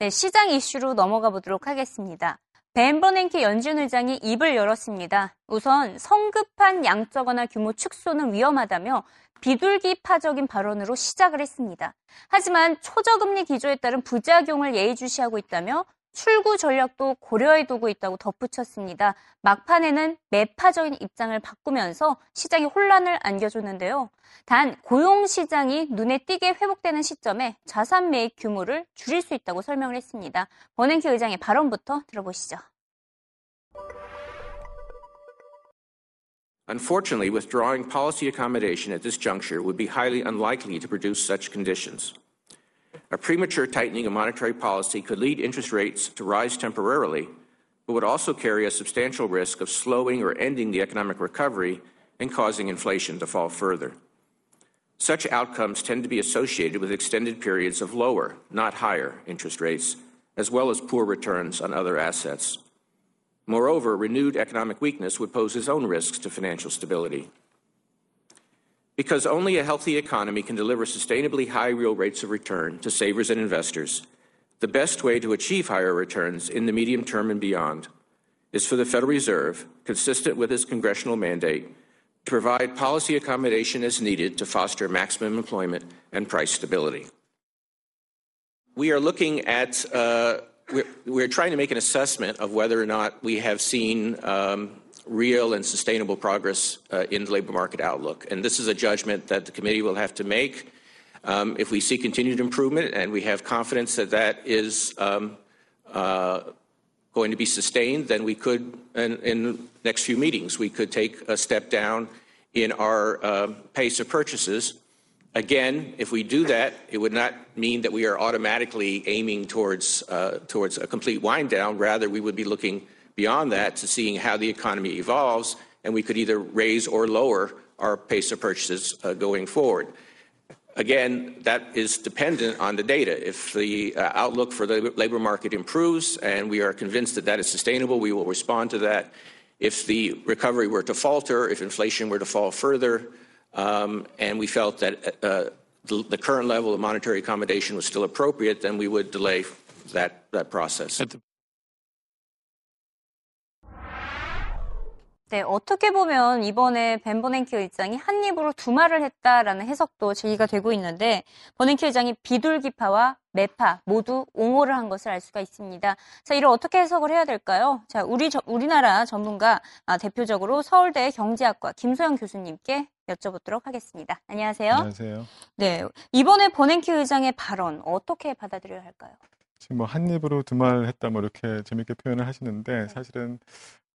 네, 시장 이슈로 넘어가 보도록 하겠습니다. 벤 버냉키 연준 의장이 입을 열었습니다. 우선 성급한 양적 완화 규모 축소는 위험하다며 비둘기파적인 발언으로 시작을 했습니다. 하지만 초저금리 기조에 따른 부작용을 예의주시하고 있다며 출구 전략도 고려해 두고 있다고 덧붙였습니다. 막판에는 매파적인 입장을 바꾸면서 시장에 혼란을 안겨줬는데요. 단 고용 시장이 눈에 띄게 회복되는 시점에 자산 매입 규모를 줄일 수 있다고 설명을 했습니다. 버냉키 의장의 발언부터 들어보시죠. Unfortunately, withdrawing policy accommodation at this juncture would be highly unlikely to produce such conditions. A premature tightening of monetary policy could lead interest rates to rise temporarily, but would also carry a substantial risk of slowing or ending the economic recovery and causing inflation to fall further. Such outcomes tend to be associated with extended periods of lower, not higher, interest rates, as well as poor returns on other assets. Moreover, renewed economic weakness would pose its own risks to financial stability. Because only a healthy economy can deliver sustainably high real rates of return to savers and investors, the best way to achieve higher returns in the medium term and beyond is for the Federal Reserve, consistent with its congressional mandate, to provide policy accommodation as needed to foster maximum employment and price stability. We are looking at uh, we're, we're, trying to make an assessment of whether or not we have seen um, real and sustainable progress uh, in the labor market outlook. And this is a judgment that the committee will have to make. Um, if we see continued improvement and we have confidence that that is um, uh, going to be sustained, then we could, in, in, the next few meetings, we could take a step down in our uh, pace of purchases Again, if we do that, it would not mean that we are automatically aiming towards, uh, towards a complete wind down. Rather, we would be looking beyond that to seeing how the economy evolves, and we could either raise or lower our pace of purchases uh, going forward. Again, that is dependent on the data. If the uh, outlook for the labor market improves and we are convinced that that is sustainable, we will respond to that. If the recovery were to falter, if inflation were to fall further, um, and we felt that uh, the, the, current level of monetary accommodation was still appropriate, then we would delay that, that process. 네, 어떻게 보면 이번에 벤 버냉키 의장이 한 입으로 두 말을 했다라는 해석도 제기가 되고 있는데 버냉키 의장이 비둘기파와 매파 모두 옹호를 한 것을 알 수가 있습니다. 자, 이를 어떻게 해석을 해야 될까요? 자, 우리 저, 우리나라 전문가 아, 대표적으로 서울대 경제학과 김소영 교수님께 여쭤보도록 하겠습니다. 안녕하세요. 안녕하세요. 네, 이번에 버냉키 의장의 발언 어떻게 받아들여야 할까요? 지금 뭐 한 입으로 두 말 했다 뭐 이렇게 재밌게 표현을 하시는데 네. 사실은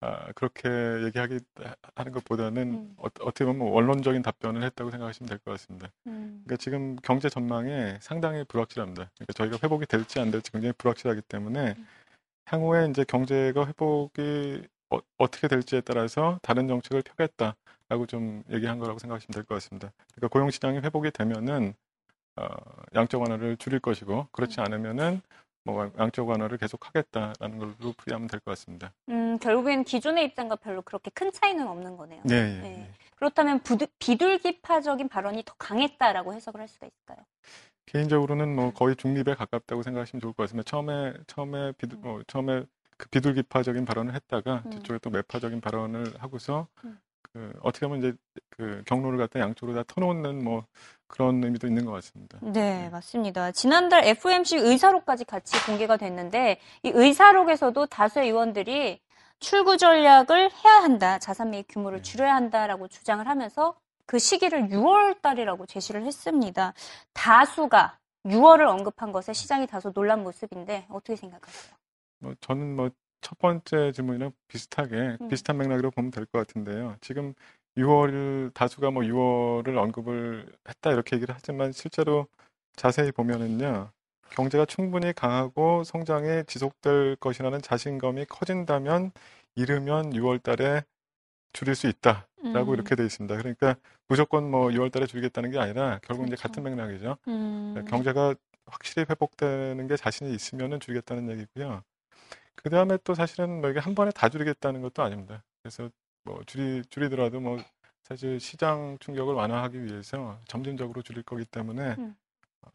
아, 그렇게 얘기하기 하는 것보다는 음. 어, 떻게 보면 원론적인 답변을 했다고 생각하시면 될 것 같습니다. 음. 그러니까 지금 경제 전망에 상당히 불확실합니다. 그러니까 저희가 회복이 될지 안 될지 굉장히 불확실하기 때문에 음. 향후에 이제 경제가 회복이 어, 떻게 될지에 따라서 다른 정책을 펴겠다라고 좀 얘기한 거라고 생각하시면 될 것 같습니다. 그러니까 고용 시장이 회복이 되면은 어, 양적 완화를 줄일 것이고 그렇지 음. 않으면은 뭐 양적 완화를 계속 하겠다라는 걸로 풀이하면 될 것 같습니다. 음, 결국엔 기존의 입장과 별로 그렇게 큰 차이는 없는 거네요. 네, 예, 네. 예. 그렇다면 부드, 비둘기파적인 발언이 더 강했다라고 해석을 할 수가 있을까요? 개인적으로는 뭐 거의 중립에 가깝다고 생각하시면 좋을 것 같습니다. 처음에 처음에 비둘 뭐 처음에 그 비둘기파적인 발언을 했다가 음. 뒤쪽에 또 매파적인 발언을 하고서 음. 그 어떻게 보면 이제 그 경로를 갖다 양쪽으로 다 터놓는 뭐 그런 의미도 있는 것 같습니다. 네, 맞습니다. 지난달 FOMC 의사록까지 같이 공개가 됐는데 이 의사록에서도 다수의 의원들이 출구 전략을 해야 한다, 자산 매입 규모를 네. 줄여야 한다라고 주장을 하면서 그 시기를 6월 달이라고 제시를 했습니다. 다수가 6월을 언급한 것에 시장이 다소 놀란 모습인데 어떻게 생각하세요? 뭐 저는 뭐 첫 번째 질문이랑 비슷하게 음. 비슷한 맥락으로 보면 될 것 같은데요. 지금 6월 다수가 뭐 6월을 언급을 했다 이렇게 얘기를 하지만 실제로 자세히 보면은요. 경제가 충분히 강하고 성장이 지속될 것이라는 자신감이 커진다면 이르면 6월 달에 줄일 수 있다라고 음. 이렇게 돼 있습니다. 그러니까 무조건 뭐 6월 달에 줄이겠다는 게 아니라 결국 이제 그렇죠. 같은 맥락이죠. 음. 경제가 확실히 회복되는 게 자신이 있으면은 줄이겠다는 얘기고요. 그 다음에 또 사실은 뭐 이게 한 번에 다 줄이겠다는 것도 아닙니다. 그래서 뭐 줄이 줄이더라도 뭐 사실 시장 충격을 완화하기 위해서 점진적으로 줄일 거기 때문에 음.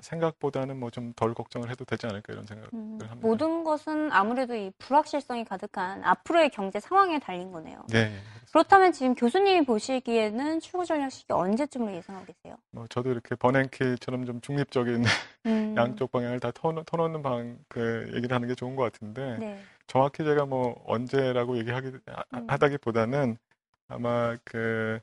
생각보다는 뭐 좀 덜 걱정을 해도 되지 않을까 이런 생각을 음, 합니다. 모든 것은 아무래도 이 불확실성이 가득한 앞으로의 경제 상황에 달린 거네요. 네. 그렇다면 지금 교수님이 보시기에는 출구 전략 시기 언제쯤으로 예상하고 계세요? 뭐 저도 이렇게 버냉키처럼 좀 중립적인 음, 양쪽 방향을 다 터, 터놓는 방, 그 얘기를 하는 게 좋은 것 같은데 네. 정확히 제가 뭐 언제라고 얘기하기 하- 음. 하다기보다는 아마 그,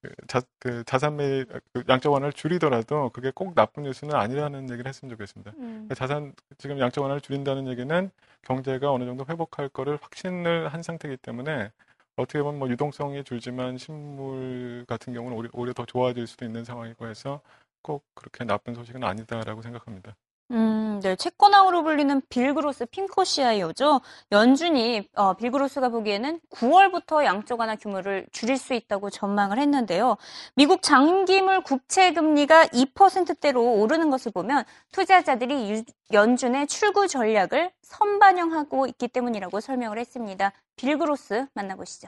그, 자, 그 자산 매입 그 양적 완화를 줄이더라도 그게 꼭 나쁜 뉴스는 아니라는 얘기를 했으면 좋겠습니다. 음, 자산 지금 양적 완화를 줄인다는 얘기는 경제가 어느 정도 회복할 거를 확신을 한 상태이기 때문에 어떻게 보면 뭐 유동성이 줄지만 실물 같은 경우는 오히려, 오히려 더 좋아질 수도 있는 상황이고 해서 꼭 그렇게 나쁜 소식은 아니다라고 생각합니다. 음, 네. 채권왕으로 불리는 빌그로스 핑코시아이오죠. 연준이 어, 빌그로스가 보기에는 9월부터 양적 완화 규모를 줄일 수 있다고 전망을 했는데요. 미국 장기물 국채 금리가 2%대로 오르는 것을 보면 투자자들이 유- 연준의 출구 전략을 선반영하고 있기 때문이라고 설명을 했습니다. 빌그로스 만나보시죠.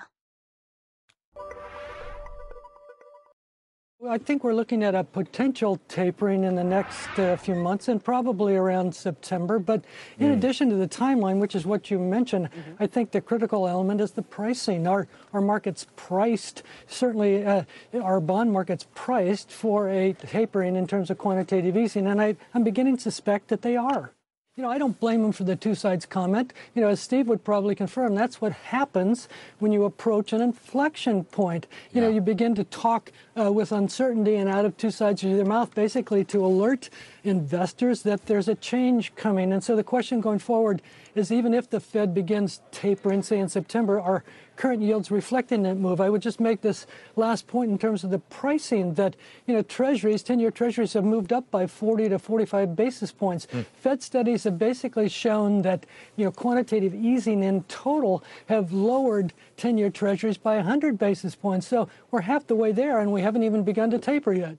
I think we're looking at a potential tapering in the next uh, few months and probably around September. But in addition to the timeline, which is what you mentioned, I think the critical element is the pricing. Our, our market's priced, certainly uh, our bond market's priced for a tapering in terms of quantitative easing. And I, I'm beginning to suspect that they are. You know, I don't blame them for the two sides comment. You know, as Steve would probably confirm, that's what happens when you approach an inflection point. You know, you begin to talk uh, with uncertainty and out of two sides of your mouth, basically to alert investors that there's a change coming. And so the question going forward is even if the Fed begins tapering, say in September, are current yields reflecting that move? I would just make this last point in terms of the pricing that, you know, treasuries, 10 year treasuries have moved up by 40 to 45 basis points. Hmm. Fed studies have basically shown that, you know, quantitative easing in total have lowered 10 year treasuries by 100 basis points. So we're half the way there and we haven't even begun to taper yet.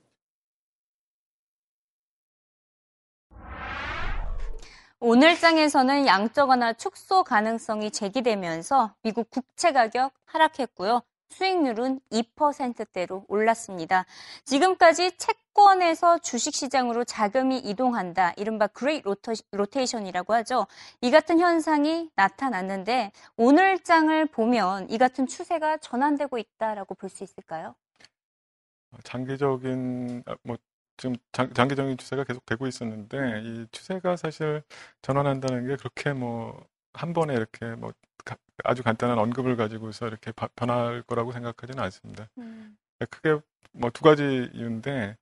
오늘 장에서는 양적 완화 축소 가능성이 제기되면서 미국 국채 가격 하락했고요. 수익률은 2%대로 올랐습니다. 지금까지 채권에서 주식시장으로 자금이 이동한다. 이른바 Great Rotation이라고 하죠. 이 같은 현상이 나타났는데 오늘 장을 보면 이 같은 추세가 전환되고 있다라고 볼 수 있을까요? 장기적인 아, 뭐 지금 장, 장기적인 추세가 계속 되고 있었는데 이 추세가 사실 전환한다는 게 그렇게 뭐 한 번에 이렇게 뭐 가- 아주 간단한 언급을 가지고서 이렇게 바- 변할 거라고 생각하지는 않습니다. 크게 뭐 두 가지 이유인데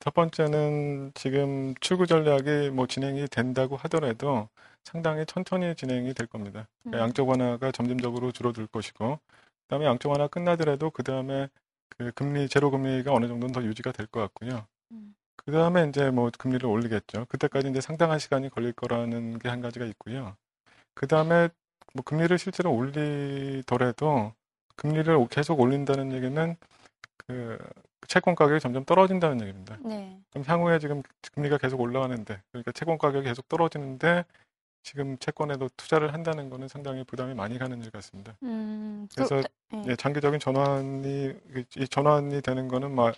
첫 번째는 지금 출구 전략이 뭐 진행이 된다고 하더라도 상당히 천천히 진행이 될 겁니다. 그러니까 음. 양적 완화가 점진적으로 줄어들 것이고 그다음에 양적 완화 끝나더라도 그다음에 그 금리 제로 금리가 어느 정도는 더 유지가 될 것 같고요. 음. 그 다음에 이제 뭐 금리를 올리겠죠. 그때까지 이제 상당한 시간이 걸릴 거라는 게 한 가지가 있고요. 그 다음에 뭐 금리를 실제로 올리더라도 금리를 오- 계속 올린다는 얘기는 그 채권 가격이 점점 떨어진다는 얘기입니다. 네. 그럼 향후에 지금 금리가 계속 올라가는데 그러니까 채권 가격이 계속 떨어지는데 지금 채권에도 투자를 한다는 거는 상당히 부담이 많이 가는 일 같습니다. 음, 그래서 그- 네. 예, 장기적인 전환이 이 전환이 되는 거는 뭐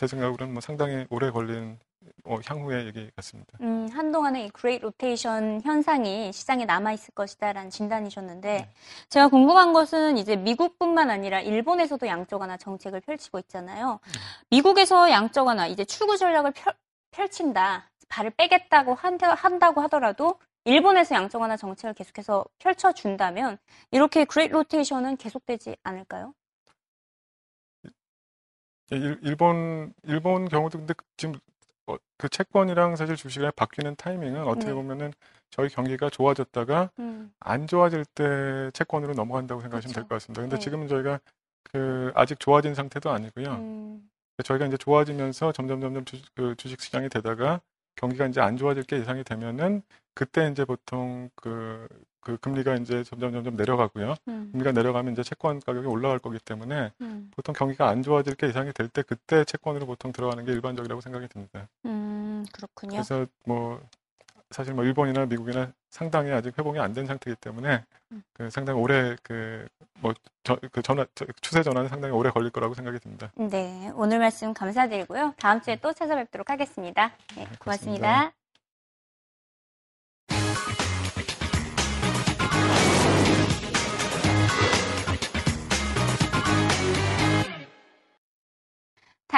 제 생각으로는 뭐 상당히 오래 걸린 어, 향후의 얘기 같습니다. 음, 한동안의 이 Great Rotation 현상이 시장에 남아 있을 것이다라는 진단이셨는데, 네. 제가 궁금한 것은 이제 미국뿐만 아니라 일본에서도 양적 완화 정책을 펼치고 있잖아요. 미국에서 양적 완화, 이제 출구 전략을 펼, 펼친다, 발을 빼겠다고 한다, 한다고 하더라도, 일본에서 양적 완화 정책을 계속해서 펼쳐 준다면, 이렇게 Great Rotation은 계속되지 않을까요? 예, 일, 일본 일본 경우도 근데 그- 지금 어, 그 채권이랑 사실 주식이 바뀌는 타이밍은 어떻게 네. 보면은 저희 경기가 좋아졌다가 음, 안 좋아질 때 채권으로 넘어간다고 생각하시면 될 그렇죠. 것 같습니다. 근데 네. 지금은 저희가 그 아직 좋아진 상태도 아니고요. 음, 저희가 이제 좋아지면서 점점 점점 주, 그 주식 시장이 되다가 경기가 이제 안 좋아질 게 예상이 되면은 그때 이제 보통 그, 그 금리가 이제 점점 점점 내려가고요. 음, 금리가 내려가면 이제 채권 가격이 올라갈 거기 때문에 음, 보통 경기가 안 좋아질 게 예상이 될 때 그때 채권으로 보통 들어가는 게 일반적이라고 생각이 듭니다. 음, 그렇군요. 그래서 뭐 사실 뭐 일본이나 미국이나 상당히 아직 회복이 안 된 상태이기 때문에 그 상당히 오래 그뭐그 전환 저- 추세 전환이 상당히 오래 걸릴 거라고 생각이 듭니다. 네, 오늘 말씀 감사드리고요. 다음 주에 또 찾아뵙도록 하겠습니다. 네, 고맙습니다. 고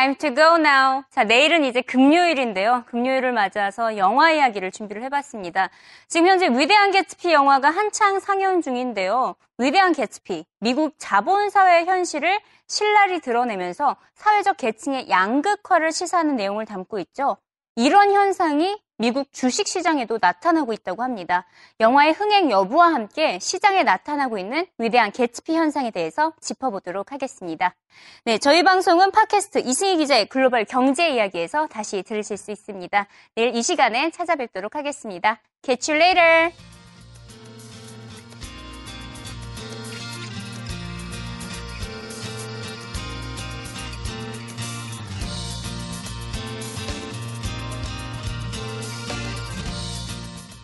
Time to go now. 자, 내일은 이제 금요일인데요. 금요일을 맞아서 영화 이야기를 준비를 해봤습니다. 지금 현재 위대한 개츠피 영화가 한창 상연 중인데요. 위대한 개츠피, 미국 자본사회의 현실을 신랄히 드러내면서 사회적 계층의 양극화를 시사하는 내용을 담고 있죠. 이런 현상이 미국 주식 시장에도 나타나고 있다고 합니다. 영화의 흥행 여부와 함께 시장에 나타나고 있는 위대한 개츠피 현상에 대해서 짚어보도록 하겠습니다. 네, 저희 방송은 팟캐스트 이승희 기자의 글로벌 경제 이야기에서 다시 들으실 수 있습니다. 내일 이 시간에 찾아뵙도록 하겠습니다. Catch you later!